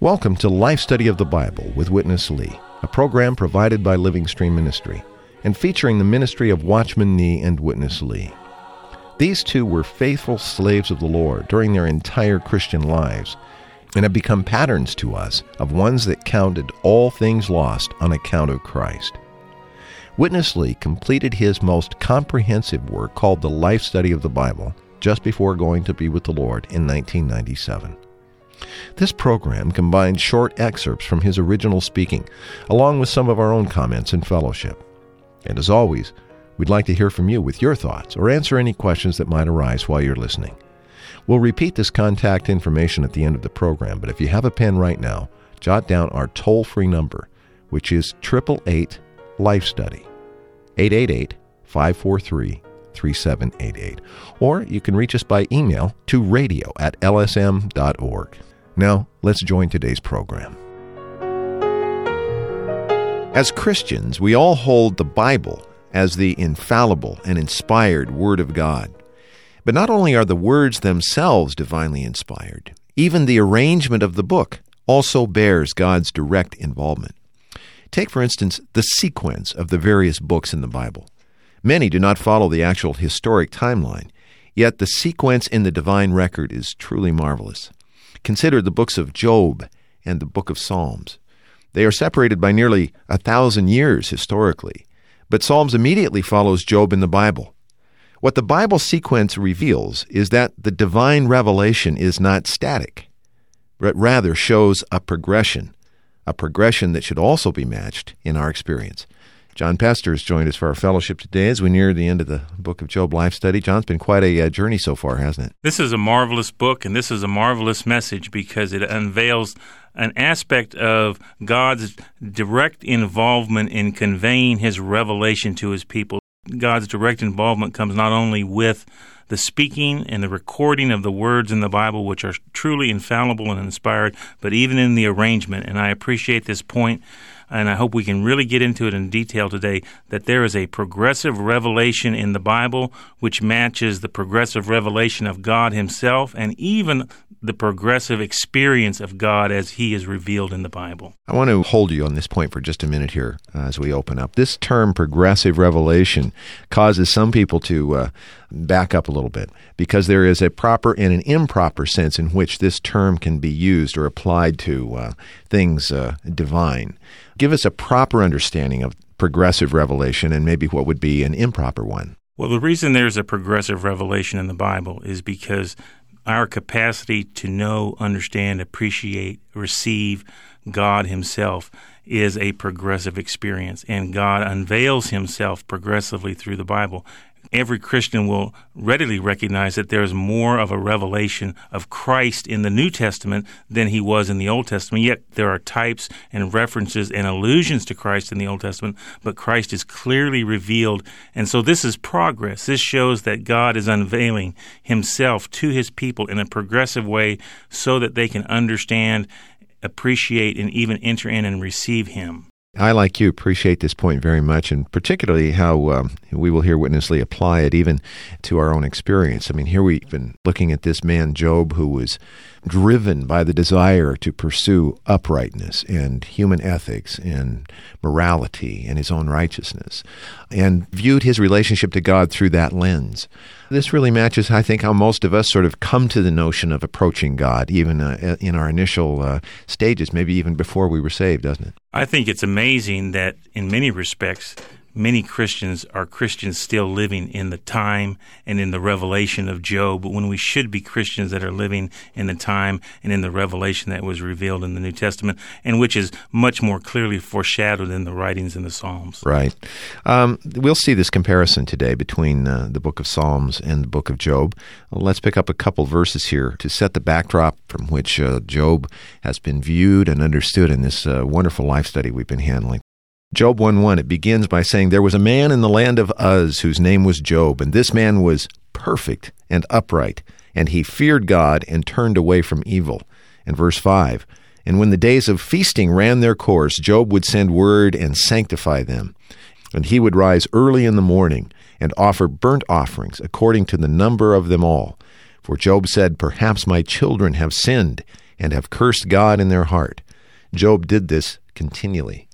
Welcome to Life Study of the Bible with Witness Lee, a program provided by Living Stream Ministry and featuring the ministry of Watchman Nee and Witness Lee. These two were faithful slaves of the Lord during their entire Christian lives and have become patterns to us of ones that counted all things lost on account of Christ. Witness Lee completed his most comprehensive work called The Life Study of the Bible just before going to be with the Lord in 1997. This program combines short excerpts from his original speaking, along with some of our own comments and fellowship. And as always, we'd like to hear from you with your thoughts or answer any questions that might arise while you're listening. We'll repeat this contact information at the end of the program, but if you have a pen right now, jot down our toll free number, which is 888 Life Study, 888 543 3788. Or you can reach us by email to radio at lsm.org. Now, let's join today's program. As Christians, we all hold the Bible as the infallible and inspired Word of God. But not only are the words themselves divinely inspired, even the arrangement of the book also bears God's direct involvement. Take, for instance, the sequence of the various books in the Bible. Many do not follow the actual historic timeline, yet the sequence in the divine record is truly marvelous. Consider the books of Job and the book of Psalms. They are separated by nearly a thousand years historically, but Psalms immediately follows Job in the Bible. What the Bible sequence reveals is that the divine revelation is not static, but rather shows a progression, a progression that should also be matched in our experience. John Pester has joined us for our fellowship today as we near the end of the book of Job life study. John's been quite a uh, journey so far, hasn't it? This is a marvelous book, and this is a marvelous message because it unveils an aspect of God's direct involvement in conveying his revelation to his people. God's direct involvement comes not only with the speaking and the recording of the words in the Bible, which are truly infallible and inspired, but even in the arrangement. And I appreciate this point, and I hope we can really get into it in detail today that there is a progressive revelation in the Bible which matches the progressive revelation of God Himself and even the progressive experience of God as He is revealed in the Bible. I want to hold you on this point for just a minute here uh, as we open up. This term, progressive revelation, causes some people to uh, back up a little bit because there is a proper and an improper sense in which this term can be used or applied to uh, things uh, divine. Give us a proper understanding of progressive revelation and maybe what would be an improper one. Well, the reason there's a progressive revelation in the Bible is because our capacity to know, understand, appreciate, receive God Himself is a progressive experience, and God unveils Himself progressively through the Bible every Christian will readily recognize that there is more of a revelation of Christ in the New Testament than he was in the Old Testament. Yet there are types and references and allusions to Christ in the Old Testament, but Christ is clearly revealed. And so this is progress. This shows that God is unveiling himself to his people in a progressive way so that they can understand, appreciate, and even enter in and receive him. I, like you, appreciate this point very much, and particularly how um, we will hear Witness Lee apply it even to our own experience. I mean, here we've been looking at this man, Job, who was driven by the desire to pursue uprightness and human ethics and morality and his own righteousness, and viewed his relationship to God through that lens. This really matches, I think, how most of us sort of come to the notion of approaching God, even uh, in our initial uh, stages, maybe even before we were saved, doesn't it? I think it's amazing that, in many respects, many Christians are Christians still living in the time and in the revelation of Job, but when we should be Christians that are living in the time and in the revelation that was revealed in the New Testament, and which is much more clearly foreshadowed in the writings in the Psalms. Right. Um, we'll see this comparison today between uh, the book of Psalms and the book of Job. let's pick up a couple verses here to set the backdrop from which uh, Job has been viewed and understood in this uh, wonderful life study we've been handling. Job 1 1, it begins by saying, There was a man in the land of Uz whose name was Job, and this man was perfect and upright, and he feared God and turned away from evil. And verse 5, And when the days of feasting ran their course, Job would send word and sanctify them. And he would rise early in the morning and offer burnt offerings according to the number of them all. For Job said, Perhaps my children have sinned and have cursed God in their heart. Job did this continually.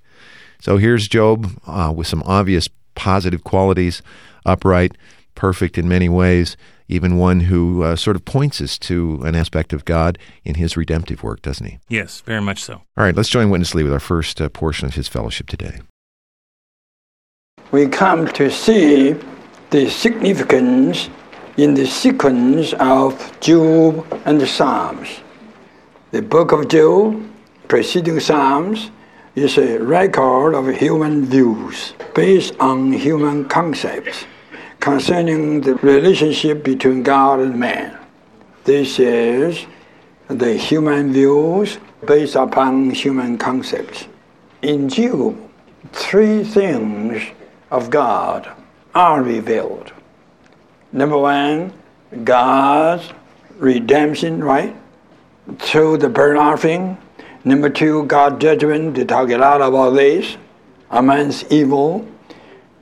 So here's Job uh, with some obvious positive qualities upright, perfect in many ways, even one who uh, sort of points us to an aspect of God in his redemptive work, doesn't he? Yes, very much so. All right, let's join Witness Lee with our first uh, portion of his fellowship today. We come to see the significance in the sequence of Job and the Psalms. The book of Job, preceding Psalms, is a record of human views based on human concepts concerning the relationship between God and man. This is the human views based upon human concepts. In Job, three things of God are revealed. Number one, God's redemption, right? Through the burnt offering. Number two, God's judgment. They talk a lot about this. a man's evil.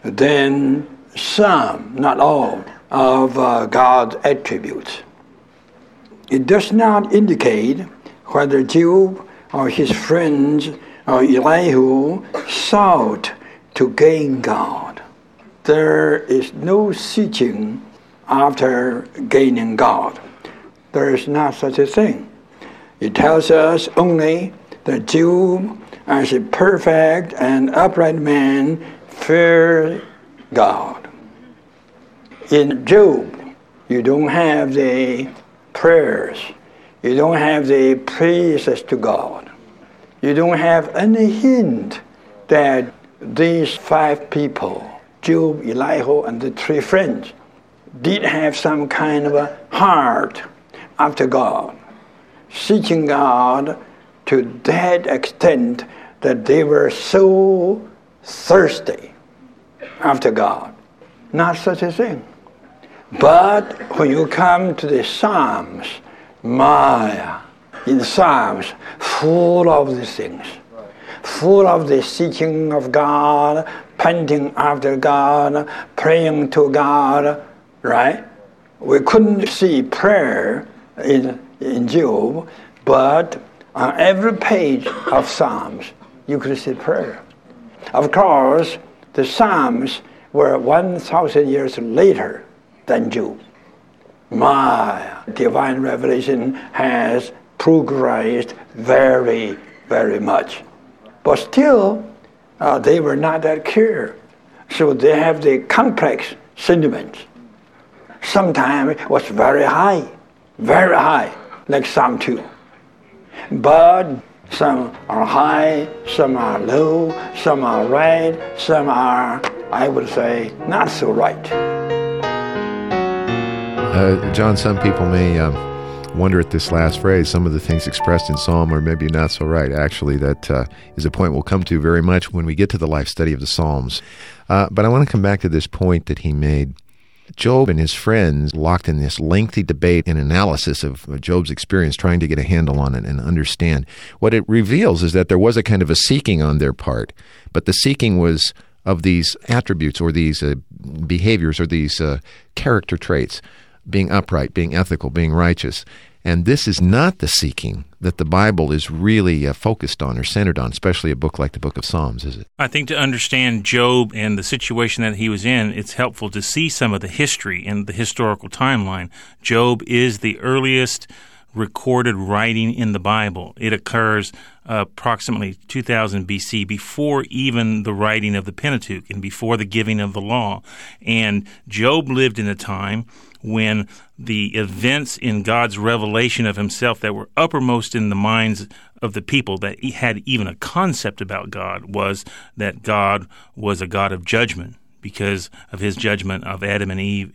Then some, not all, of uh, God's attributes. It does not indicate whether Job or his friends or Elihu sought to gain God. There is no seeking after gaining God. There is not such a thing. It tells us only that Job, as a perfect and upright man, feared God. In Job, you don't have the prayers, you don't have the praises to God, you don't have any hint that these five people, Job, Elihu, and the three friends, did have some kind of a heart after God, seeking God to that extent that they were so thirsty after God. Not such a thing. But when you come to the Psalms, Maya, in Psalms, full of these things, full of the seeking of God, panting after God, praying to God, right? We couldn't see prayer in, in Job, but on every page of Psalms, see prayer. Of course, the Psalms were 1,000 years later than Job. My divine revelation has progressed very, very much. But still, uh, they were not that clear. So they have the complex sentiments. Sometimes it was very high, very high, like Psalm 2. But some are high, some are low, some are right, some are, I would say, not so right. Uh, John, some people may um, wonder at this last phrase. Some of the things expressed in Psalm are maybe not so right. Actually, that uh, is a point we'll come to very much when we get to the life study of the Psalms. Uh, but I want to come back to this point that he made Job and his friends locked in this lengthy debate and analysis of Job's experience, trying to get a handle on it and understand. What it reveals is that there was a kind of a seeking on their part, but the seeking was of these attributes or these uh, behaviors or these uh, character traits being upright, being ethical, being righteous. And this is not the seeking that the Bible is really uh, focused on or centered on, especially a book like the book of Psalms, is it? I think to understand Job and the situation that he was in, it's helpful to see some of the history and the historical timeline. Job is the earliest recorded writing in the Bible. It occurs uh, approximately 2000 BC, before even the writing of the Pentateuch and before the giving of the law. And Job lived in a time when the events in God's revelation of himself that were uppermost in the minds of the people that had even a concept about God was that God was a God of judgment because of his judgment of Adam and Eve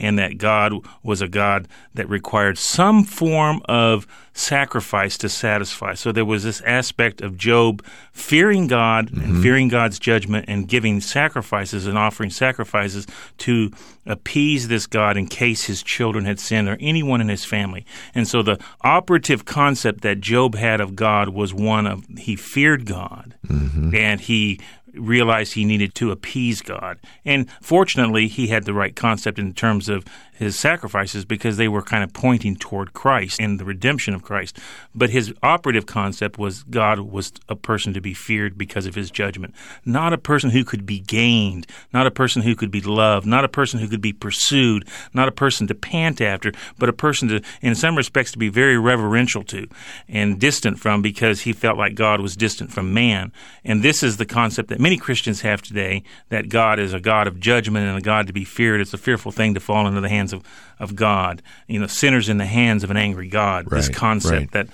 and that God was a God that required some form of sacrifice to satisfy. So there was this aspect of Job fearing God mm-hmm. and fearing God's judgment and giving sacrifices and offering sacrifices to appease this God in case his children had sinned or anyone in his family. And so the operative concept that Job had of God was one of he feared God mm-hmm. and he realized he needed to appease God. And fortunately, he had the right concept in terms of his sacrifices because they were kind of pointing toward Christ and the redemption of Christ. But his operative concept was God was a person to be feared because of his judgment, not a person who could be gained, not a person who could be loved, not a person who could be pursued, not a person to pant after, but a person to, in some respects, to be very reverential to and distant from because he felt like God was distant from man. And this is the concept that many Christians have today that God is a God of judgment and a God to be feared. It's a fearful thing to fall into the hands hands of, of God. You know, sinners in the hands of an angry God. Right, this concept right. that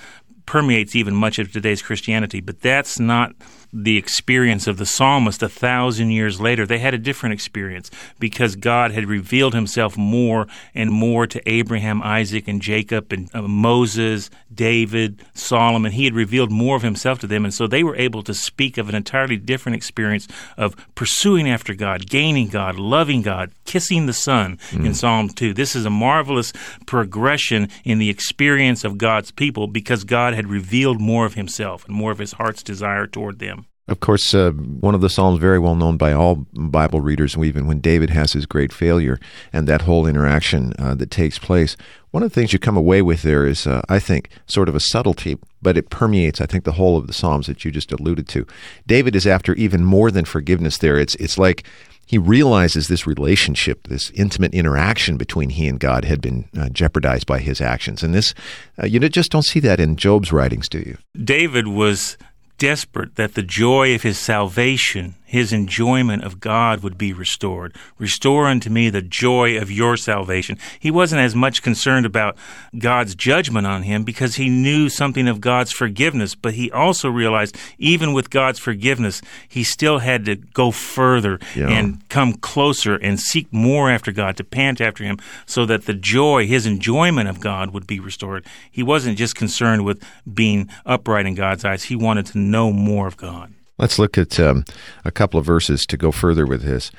permeates even much of today's Christianity. But that's not the experience of the psalmist a thousand years later. They had a different experience because God had revealed himself more and more to Abraham, Isaac, and Jacob, and uh, Moses, David, Solomon. He had revealed more of himself to them. And so they were able to speak of an entirely different experience of pursuing after God, gaining God, loving God, kissing the Son mm. in Psalm 2. This is a marvelous progression in the experience of God's people because God had revealed more of himself and more of his heart's desire toward them. Of course, uh, one of the Psalms very well known by all Bible readers, even when David has his great failure and that whole interaction uh, that takes place. One of the things you come away with there is, uh, I think, sort of a subtlety, but it permeates, I think, the whole of the Psalms that you just alluded to. David is after even more than forgiveness there. It's, it's like he realizes this relationship, this intimate interaction between he and God had been uh, jeopardized by his actions. And this, uh, you just don't see that in Job's writings, do you? David was desperate that the joy of his salvation his enjoyment of God would be restored. Restore unto me the joy of your salvation. He wasn't as much concerned about God's judgment on him because he knew something of God's forgiveness, but he also realized even with God's forgiveness, he still had to go further yeah. and come closer and seek more after God, to pant after him, so that the joy, his enjoyment of God would be restored. He wasn't just concerned with being upright in God's eyes, he wanted to know more of God. Let's look at um, a couple of verses to go further with this.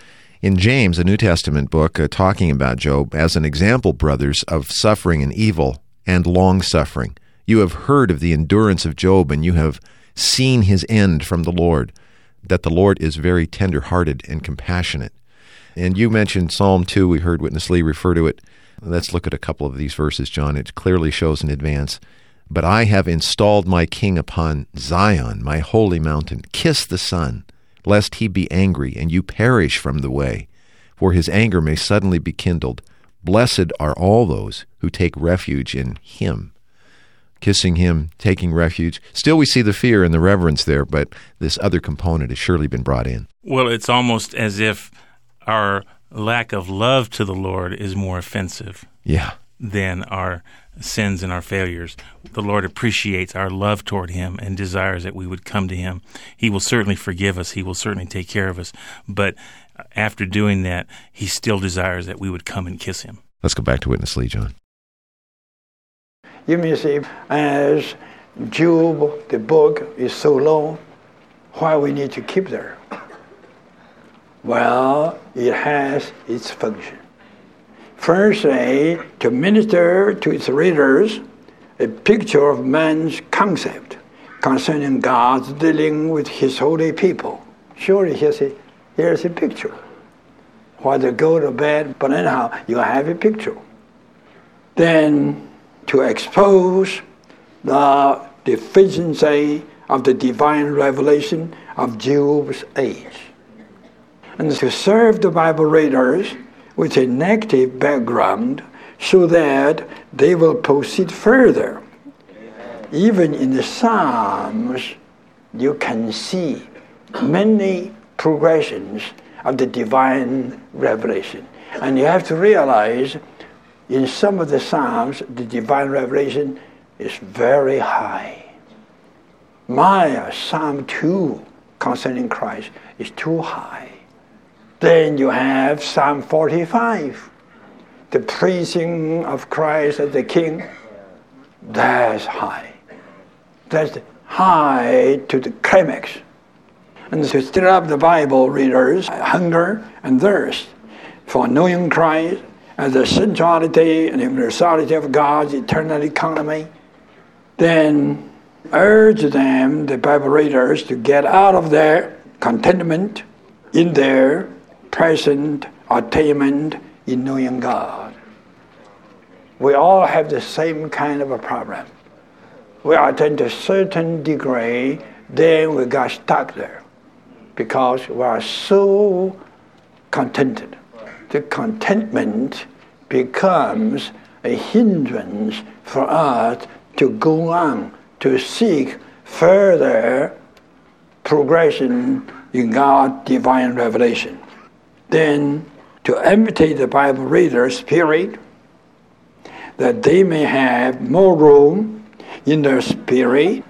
In James, a New Testament book, uh, talking about Job as an example, brothers, of suffering and evil and long suffering. You have heard of the endurance of Job, and you have seen his end from the Lord, that the Lord is very tender hearted and compassionate. And you mentioned Psalm 2. We heard Witness Lee refer to it. Let's look at a couple of these verses, John. It clearly shows in advance. But I have installed my king upon Zion, my holy mountain. Kiss the Son, lest he be angry, and you perish from the way, for his anger may suddenly be kindled. Blessed are all those who take refuge in him. Kissing him, taking refuge. Still, we see the fear and the reverence there, but this other component has surely been brought in. Well, it's almost as if our lack of love to the Lord is more offensive. Yeah. Than our sins and our failures. The Lord appreciates our love toward Him and desires that we would come to Him. He will certainly forgive us, He will certainly take care of us. But after doing that, He still desires that we would come and kiss Him. Let's go back to Witness Lee, John. You may say, as Job, the book is so long, why we need to keep there? Well, it has its function. Firstly, to minister to its readers a picture of man's concept concerning God's dealing with his holy people. Surely here's a, here's a picture. Whether go to bed, but anyhow, you have a picture. Then to expose the deficiency of the divine revelation of Job's age. And to serve the Bible readers with a negative background so that they will proceed further. Even in the Psalms, you can see many progressions of the divine revelation. And you have to realize in some of the Psalms, the divine revelation is very high. My Psalm 2 concerning Christ is too high. Then you have Psalm 45. the praising of Christ as the King, that's high. That's high to the climax. And to stir up the Bible readers' hunger and thirst for knowing Christ as the centrality and universality of God's eternal economy, then urge them, the Bible readers, to get out of their contentment in their present attainment in knowing God. We all have the same kind of a problem. We attain to a certain degree, then we got stuck there because we are so contented. The contentment becomes a hindrance for us to go on to seek further progression in God's divine revelation. Then to empty the Bible reader's spirit that they may have more room in their spirit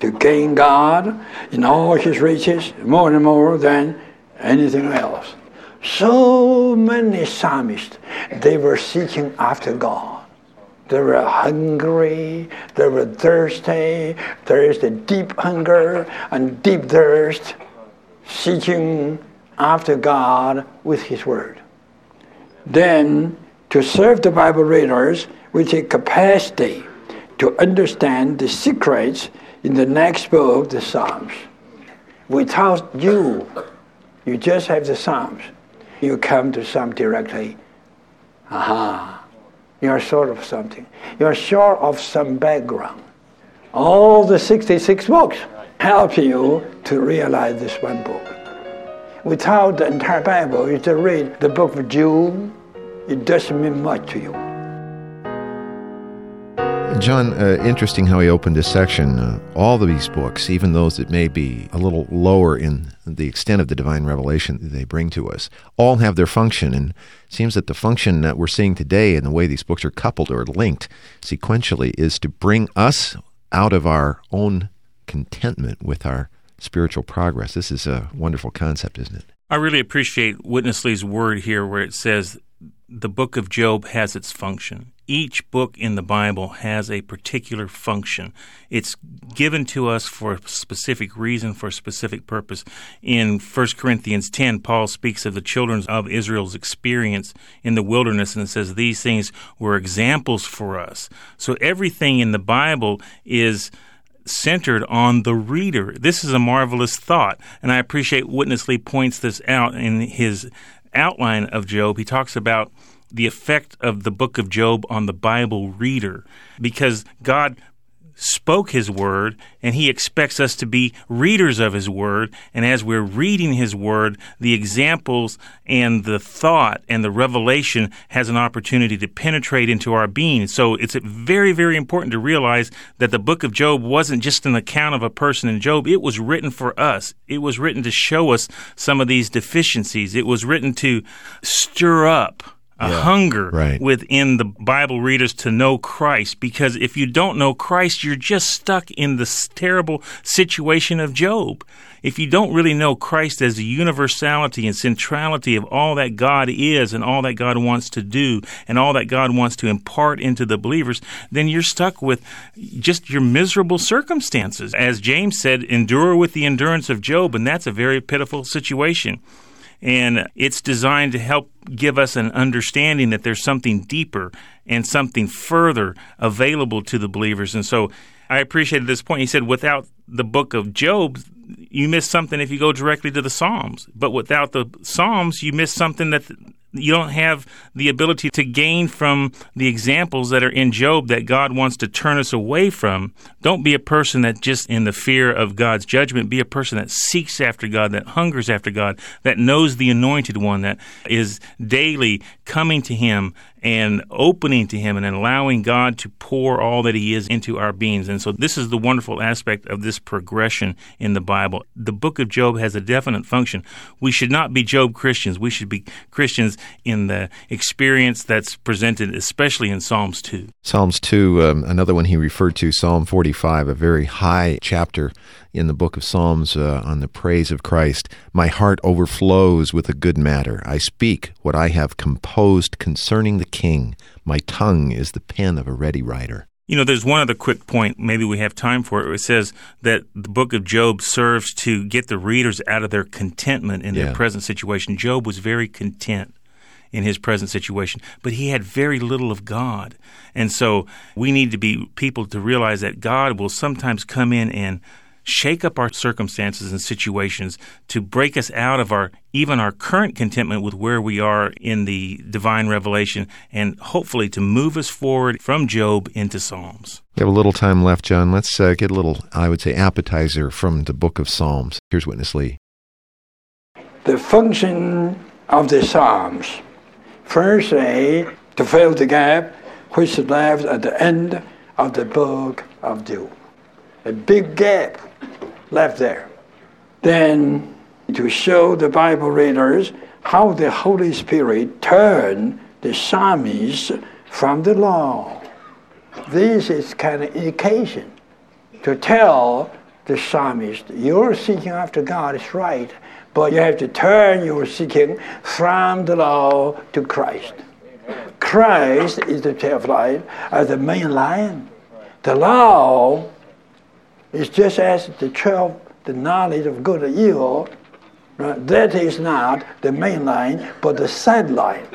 to gain God in all His riches more and more than anything else. So many psalmists, they were seeking after God. They were hungry, they were thirsty, there is a deep hunger and deep thirst, seeking after God with His Word. Then, to serve the Bible readers with a capacity to understand the secrets in the next book, the Psalms. Without you, you just have the Psalms. You come to Psalm directly. Aha. You're short of something. You're short of some background. All the 66 books help you to realize this one book. Without the entire Bible, you just read the book of Jude, it doesn't mean much to you. John, uh, interesting how he opened this section. Uh, all of these books, even those that may be a little lower in the extent of the divine revelation that they bring to us, all have their function. And it seems that the function that we're seeing today and the way these books are coupled or linked sequentially is to bring us out of our own contentment with our spiritual progress. This is a wonderful concept, isn't it? I really appreciate Witness Lee's word here where it says the book of Job has its function. Each book in the Bible has a particular function. It's given to us for a specific reason, for a specific purpose. In 1 Corinthians 10, Paul speaks of the children of Israel's experience in the wilderness and says these things were examples for us. So everything in the Bible is centered on the reader. This is a marvelous thought, and I appreciate Witness Lee points this out in his outline of Job. He talks about the effect of the book of Job on the Bible reader because God spoke his word and he expects us to be readers of his word. And as we're reading his word the examples and the thought and the revelation has an opportunity to penetrate into our being. So it's very very important to realize that the book of job wasn't just an account of a person in job. It was written for us. It was written to show us some of these deficiencies. It was written to stir up a Yeah, hunger right. within the Bible readers to know Christ because if you don't know Christ, you're just stuck in this terrible situation of Job. If you don't really know Christ as the universality and centrality of all that God is and all that God wants to do and all that God wants to impart into the believers, then you're stuck with just your miserable circumstances. As James said, endure with the endurance of Job, and that's a very pitiful situation and it's designed to help give us an understanding that there's something deeper and something further available to the believers. And so I appreciated this point. He said, without the book of Job, you miss something if you go directly to the Psalms. But without the Psalms, you miss something that you don't have the ability to gain from the examples that are in Job that God wants to turn us away from. Don't be a person that just in the fear of God's judgment, be a person that seeks after God, that hungers after God, that knows the anointed one, that is daily coming to Him and opening to Him and allowing God to pour all that He is into our beings. And so this is the wonderful aspect of this progression in the Bible. The book of Job has a definite function. We should not be Job Christians. We should be Christians in the experience that's presented, especially in Psalms 2. Psalms 2, um, another one he referred to, Psalm 45, a very high chapter in the book of Psalms uh, on the praise of Christ. My heart overflows with a good matter. I speak what I have composed concerning the King. My tongue is the pen of a ready writer. You know, there's one other quick point, maybe we have time for it. It says that the book of Job serves to get the readers out of their contentment in Yeah. their present situation. Job was very content in his present situation, but he had very little of God. And so we need to be people to realize that God will sometimes come in and shake up our circumstances and situations to break us out of our even our current contentment with where we are in the divine revelation and hopefully to move us forward from Job into Psalms. We have a little time left, John. Let's uh, get a little, I would say, appetizer from the book of Psalms. Here's Witness Lee. The function of the Psalms. Firstly, to fill the gap which is left at the end of the book of Job. A big gap left there. Then to show the Bible readers how the Holy Spirit turned the psalmist from the law. This is kind of indication to tell the psalmist, your seeking after God is right, but you have to turn your seeking from the law to Christ. Christ is the tree of life as the main line. The law is just as the tree of the knowledge of good and evil. Right? That is not the main line, but the sideline.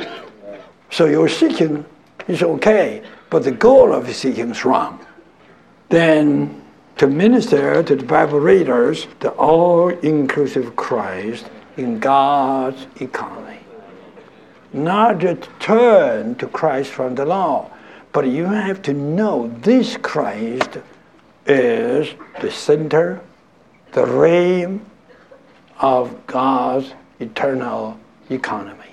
So your seeking is okay, but the goal of seeking is wrong. Then to minister to the Bible readers the all inclusive Christ in God's economy. Not just turn to Christ from the law, but you have to know this Christ is the center, the realm of God's eternal economy.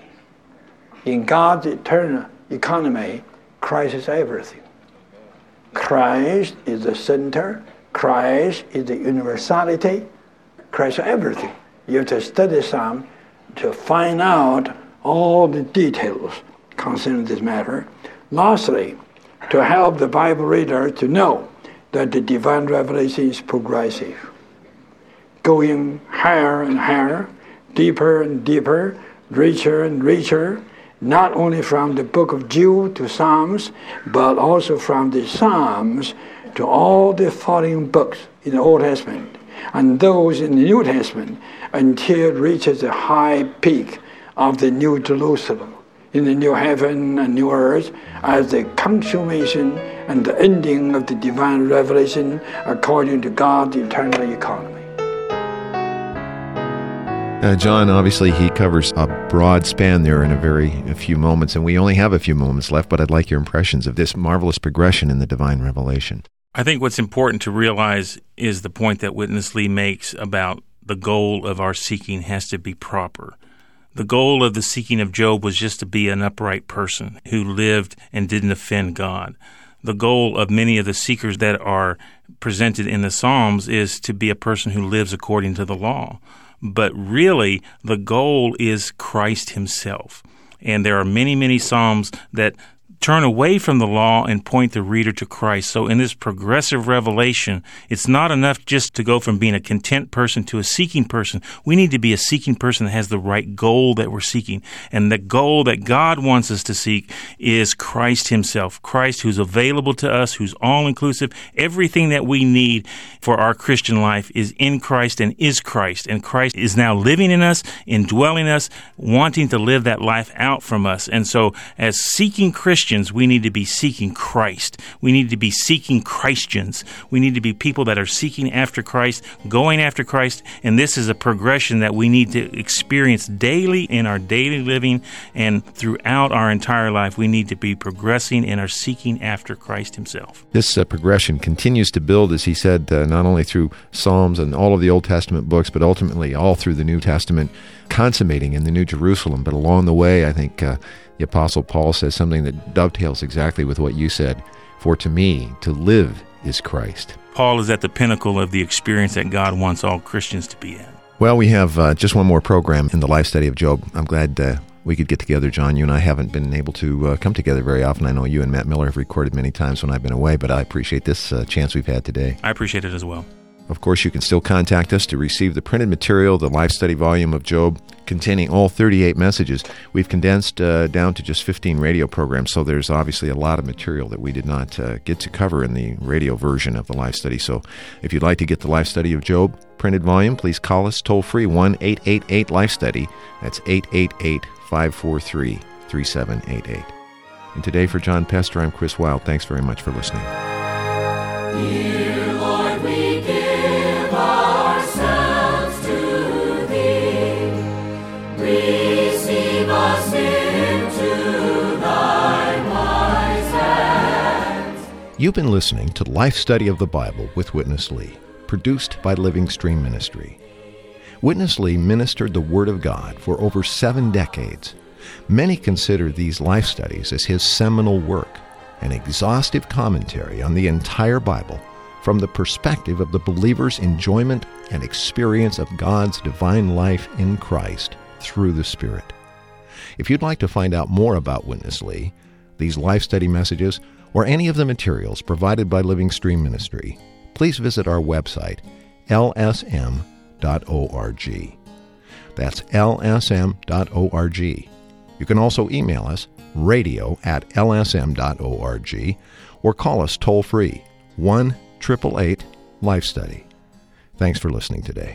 In God's eternal economy, Christ is everything. Christ is the center, Christ is the universality, Christ is everything. You have to study some to find out all the details concerning this matter. Lastly, to help the Bible reader to know that the divine revelation is progressive, going higher and higher, deeper and deeper, richer and richer, not only from the book of Job to Psalms, but also from the Psalms to all the following books in the Old Testament and those in the New Testament until it reaches the high peak of the New Jerusalem in the new heaven and new earth as the consummation and the ending of the divine revelation according to God's eternal economy. Uh, John, obviously, he covers a broad span there in a very a few moments, and we only have a few moments left, but I'd like your impressions of this marvelous progression in the divine revelation. I think what's important to realize is the point that Witness Lee makes about the goal of our seeking has to be proper. The goal of the seeking of Job was just to be an upright person who lived and didn't offend God. The goal of many of the seekers that are presented in the Psalms is to be a person who lives according to the law. But really, the goal is Christ Himself. And there are many, many Psalms that turn away from the law and point the reader to Christ. So in this progressive revelation, it's not enough just to go from being a content person to a seeking person. We need to be a seeking person that has the right goal that we're seeking. And the goal that God wants us to seek is Christ Himself. Christ who's available to us, who's all inclusive. Everything that we need for our Christian life is in Christ and is Christ. And Christ is now living in us, indwelling us, wanting to live that life out from us. And so as seeking Christians, we need to be seeking Christ. We need to be seeking Christians. We need to be people that are seeking after Christ, going after Christ. And this is a progression that we need to experience daily in our daily living and throughout our entire life. We need to be progressing in our seeking after Christ Himself. This uh, progression continues to build, as he said, uh, not only through Psalms and all of the Old Testament books, but ultimately all through the New Testament, consummating in the New Jerusalem. But along the way, I think uh, the Apostle Paul says something that dovetails exactly with what you said. For to me, to live is Christ. Paul is at the pinnacle of the experience that God wants all Christians to be in. Well, we have uh, just one more program in the life study of Job. I'm glad uh, we could get together, John. You and I haven't been able to uh, come together very often. I know you and Matt Miller have recorded many times when I've been away, but I appreciate this uh, chance we've had today. I appreciate it as well. Of course, you can still contact us to receive the printed material, the life study volume of Job, containing all 38 messages. We've condensed uh, down to just 15 radio programs, so there's obviously a lot of material that we did not uh, get to cover in the radio version of the life study. So if you'd like to get the life study of Job printed volume, please call us toll free 1 888 Life Study. That's 888 543 3788. And today, for John Pester, I'm Chris Wild. Thanks very much for listening. Dear You've been listening to Life Study of the Bible with Witness Lee, produced by Living Stream Ministry. Witness Lee ministered the Word of God for over seven decades. Many consider these life studies as his seminal work, an exhaustive commentary on the entire Bible from the perspective of the believer's enjoyment and experience of God's divine life in Christ through the Spirit. If you'd like to find out more about Witness Lee, these life study messages, or any of the materials provided by Living Stream Ministry, please visit our website, lsm.org. That's lsm.org. You can also email us, radio at lsm.org, or call us toll free, 1 888 Life Study. Thanks for listening today.